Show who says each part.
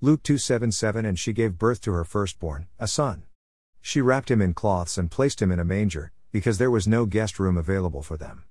Speaker 1: Luke 277 And she gave birth to her firstborn, a son. She wrapped him in cloths and placed him in a manger, because there was no guest room available for them.